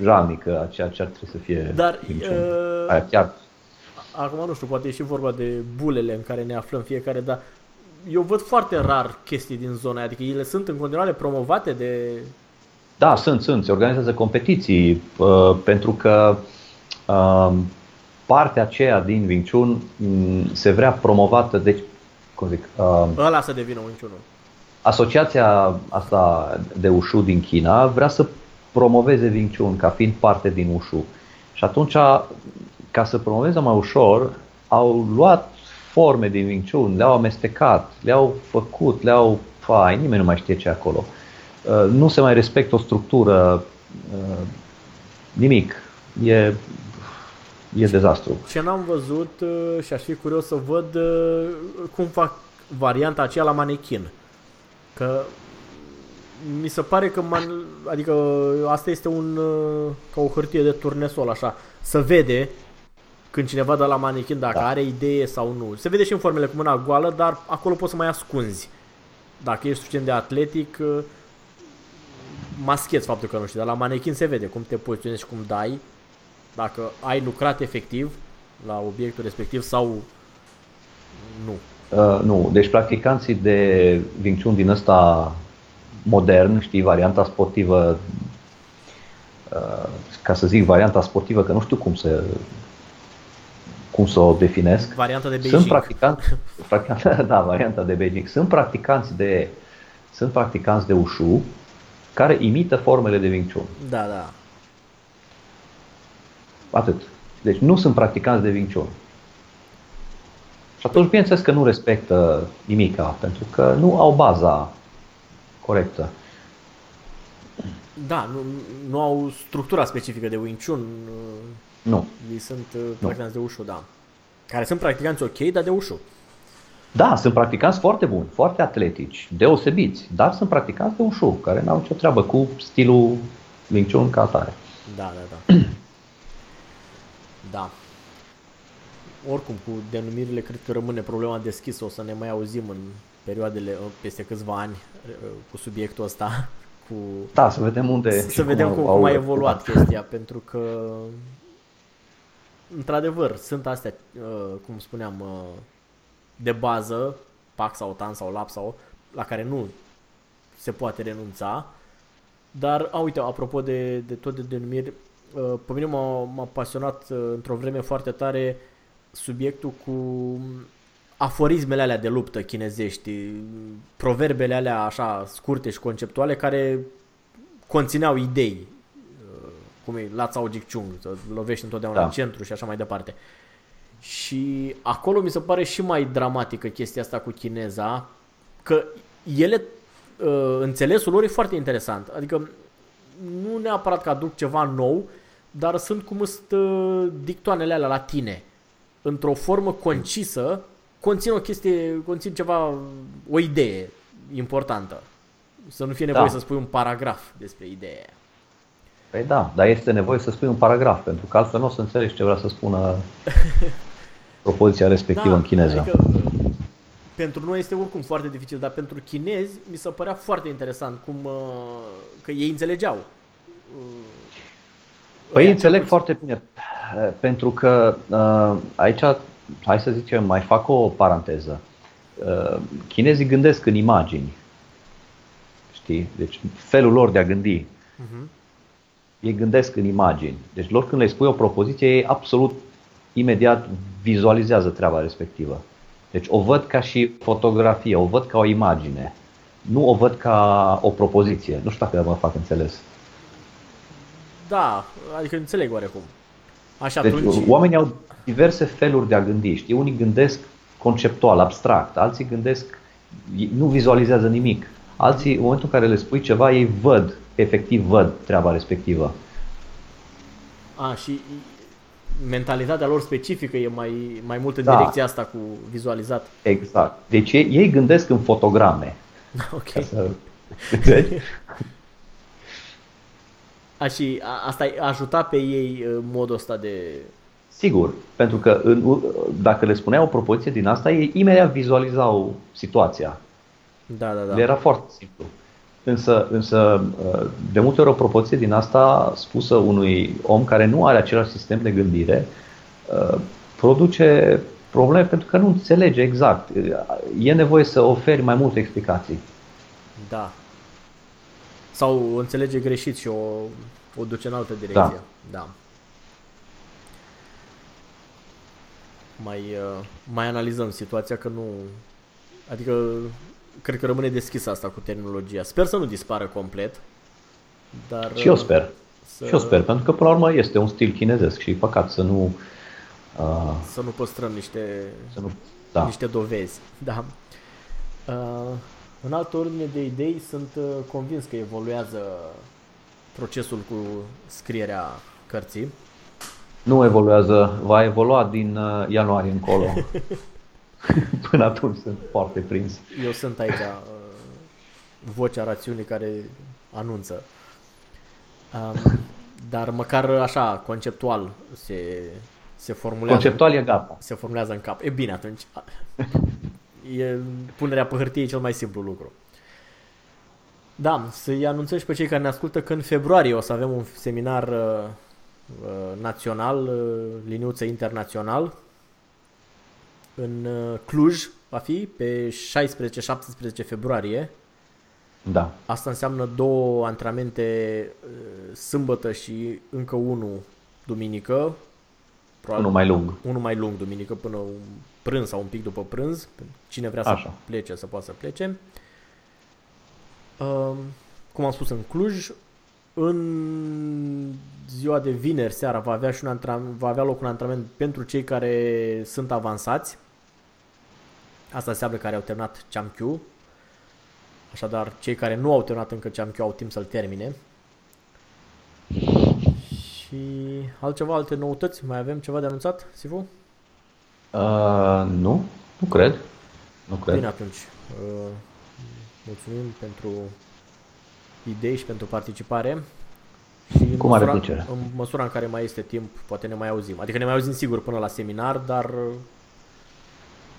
jalnică a ceea ce ar trebui să fie Dar, Wing Chun. uh, Aia chiar Acum nu știu, poate e și vorba de bulele în care ne aflăm fiecare, dar eu văd foarte rar chestii din zona aia, adică ele sunt în continuare promovate de... Da, sunt, sunt. Se organizează competiții uh, pentru că uh, partea aceea din Wing Chun mm, se vrea promovată, deci, cum zic, uh, Ăla să devină un ciunul. asociația asta de Wushu din China vrea să promoveze Wing Chun ca fiind parte din Wushu. Și atunci, ca să promoveze mai ușor, au luat forme din Wing Chun, le-au amestecat, le-au făcut, le-au... Fai, nimeni nu mai știe ce e acolo. Uh, Nu se mai respectă o structură, uh, nimic. E, e dezastru. Ce n-am văzut uh, și aș fi curios să văd uh, cum fac varianta aceea la manechin. Că mi se pare că man, adică asta este un uh, ca o hârtie de turnesol așa, să vede când cineva dă la manechin dacă da. are idee sau nu. Se vede și în formele cu mâna goală, dar acolo poți să mai ascunzi. Dacă ești suficient de atletic, uh, mascheți faptul că nu știi, dar la manechin se vede cum te poziționezi și cum dai, dacă ai lucrat efectiv la obiectul respectiv sau nu. Uh, nu, deci practicanții de Wing Chun din ăsta modern, știi, varianta sportivă, uh, ca să zic varianta sportivă, că nu știu cum să cum să o definesc. Varianta de Beijing. Sunt practicanți, (laughs) da, varianta de Beijing. Sunt practicanți de sunt practicanți de Ushu care imită formele de Wing Chun. Da, da. Atât. Deci nu sunt practicanți de Wing Chun. Și atunci, bineînțeles că nu respectă nimica, pentru că nu au baza corectă. Da, nu, nu au structura specifică de Wing Chun. Nu. Ei sunt uh, practicanți nu. de ușu, da. Care sunt practicanți ok, dar de ușu. Da, sunt practicanți foarte buni, foarte atletici, deosebiți, dar sunt practicanți de ușu, care n-au nicio treabă cu stilul Wing Chun ca atare. Da, da, da. (clears throat) da. Oricum, cu denumirile, cred că rămâne problema deschisă. O să ne mai auzim în perioadele, peste câțiva ani, cu subiectul ăsta. (laughs) Cu... Da, să vedem unde. Să vedem cum, cum a evoluat chestia, (laughs) pentru că într-adevăr, sunt astea, uh, cum spuneam, uh, de bază, PAC sau TAN sau LAP sau, la care nu se poate renunța. Dar, a, uite, apropo de, de tot de denumiri, uh, pe mine m-a, m-a pasionat într-o vreme foarte tare subiectul cu aforismele alea de luptă chinezești, proverbele alea așa scurte și conceptuale care conțineau idei, cum e La Tsao Jik Chung, să lovești întotdeauna da. în centru și așa mai departe. Și acolo mi se pare și mai dramatică chestia asta cu chineza, că ele, uh, înțelesul lor e foarte interesant. Adică nu neapărat că aduc ceva nou, dar sunt cum sunt uh, dictoanele alea latine. Într-o formă concisă, conțin o chestie, conțin ceva, o idee importantă. Să nu fie nevoie da. să spui un paragraf despre ideea Păi da, dar este nevoie să spui un paragraf, pentru că altfel nu o să înțelegi ce vrea să spună (laughs) propoziția respectivă da, în chineză. Adică, pentru noi este oricum foarte dificil, dar pentru chinezi mi se părea foarte interesant cum uh, că ei înțelegeau. Uh, păi ei înțeleg foarte bine, pentru că uh, aici, hai să zicem, mai fac o paranteză. Chinezii gândesc în imagini, știi? Deci felul lor de a gândi. Uh-huh ei gândesc în imagini. Deci lor când le spui o propoziție, ei absolut imediat vizualizează treaba respectivă. Deci o văd ca și fotografie, o văd ca o imagine. Nu o văd ca o propoziție. Nu știu dacă mă fac înțeles. Da, adică înțeleg oarecum. Așa, deci, atunci... oamenii au diverse feluri de a gândi. Știi? Unii gândesc conceptual, abstract, alții gândesc, nu vizualizează nimic. Alții, în momentul în care le spui ceva, ei văd efectiv văd treaba respectivă. A, și mentalitatea lor specifică e mai, mai mult în da. direcția asta cu vizualizat. Exact. Deci ei, ei gândesc în fotograme. (laughs) Ok. Să... A, și a, asta a ajutat pe ei modul ăsta de... Sigur, pentru că în, dacă le spunea o propoziție din asta, ei imediat vizualizau situația. Da, da, da. Le era foarte simplu. Însă, însă, uh, de multe ori o propoziție din asta spusă unui om care nu are același sistem de gândire uh, produce probleme pentru că nu înțelege exact. E nevoie să oferi mai multe explicații. Da. Sau o înțelege greșit și o, o duce în altă direcție. Da. da. Mai, uh, mai analizăm situația că nu... Adică cred că rămâne deschis asta cu terminologia. Sper să nu dispară complet. Dar, și eu sper. Să... Și eu sper, pentru că până la urmă este un stil chinezesc și e păcat să nu... Uh... Să nu păstrăm niște, să nu... Da. niște dovezi. Da. Uh, în altă ordine de idei, sunt uh, convins că evoluează procesul cu scrierea cărții. Nu evoluează, va evolua din uh, ianuarie încolo. (laughs) (laughs) Până atunci sunt foarte prins. Eu sunt aici uh, vocea rațiunii care anunță. Um, dar măcar așa, conceptual, se, se formulează. Conceptual e gata. Se formulează în cap. E bine atunci. (laughs) E, punerea pe hârtie e cel mai simplu lucru. Da, să-i anunțăm și pe cei care ne ascultă că în februarie o să avem un seminar uh, uh, național, uh, liniuță internațional, în uh, Cluj, va fi pe 16-17 februarie. Da. Asta înseamnă două antrenamente uh, sâmbătă și încă unul duminică. Probabil unul mai lung. Unul mai lung duminică până un prânz sau un pic după prânz. Cine vrea Așa. să plece să poată să plece. Uh, cum am spus în Cluj, în ziua de vineri seara va avea, și un antrenament, va avea loc un antrenament pentru cei care sunt avansați. Asta înseamnă care au terminat ChamQ. Așadar, cei care nu au terminat încă ChamQ au timp să-l termine. Și altceva, alte noutăți? Mai avem ceva de anunțat, Sifu? Uh, nu, nu cred. Nu cred. Bine atunci. Uh, mulțumim pentru idei și pentru participare. Și Cu mare măsura, plăcere. În măsura în care mai este timp, poate ne mai auzim. Adică ne mai auzim sigur până la seminar, dar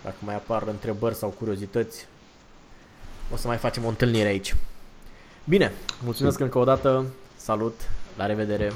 dacă mai apar întrebări sau curiozități, o să mai facem o întâlnire aici. Bine, mulțumesc încă o dată, salut, la revedere!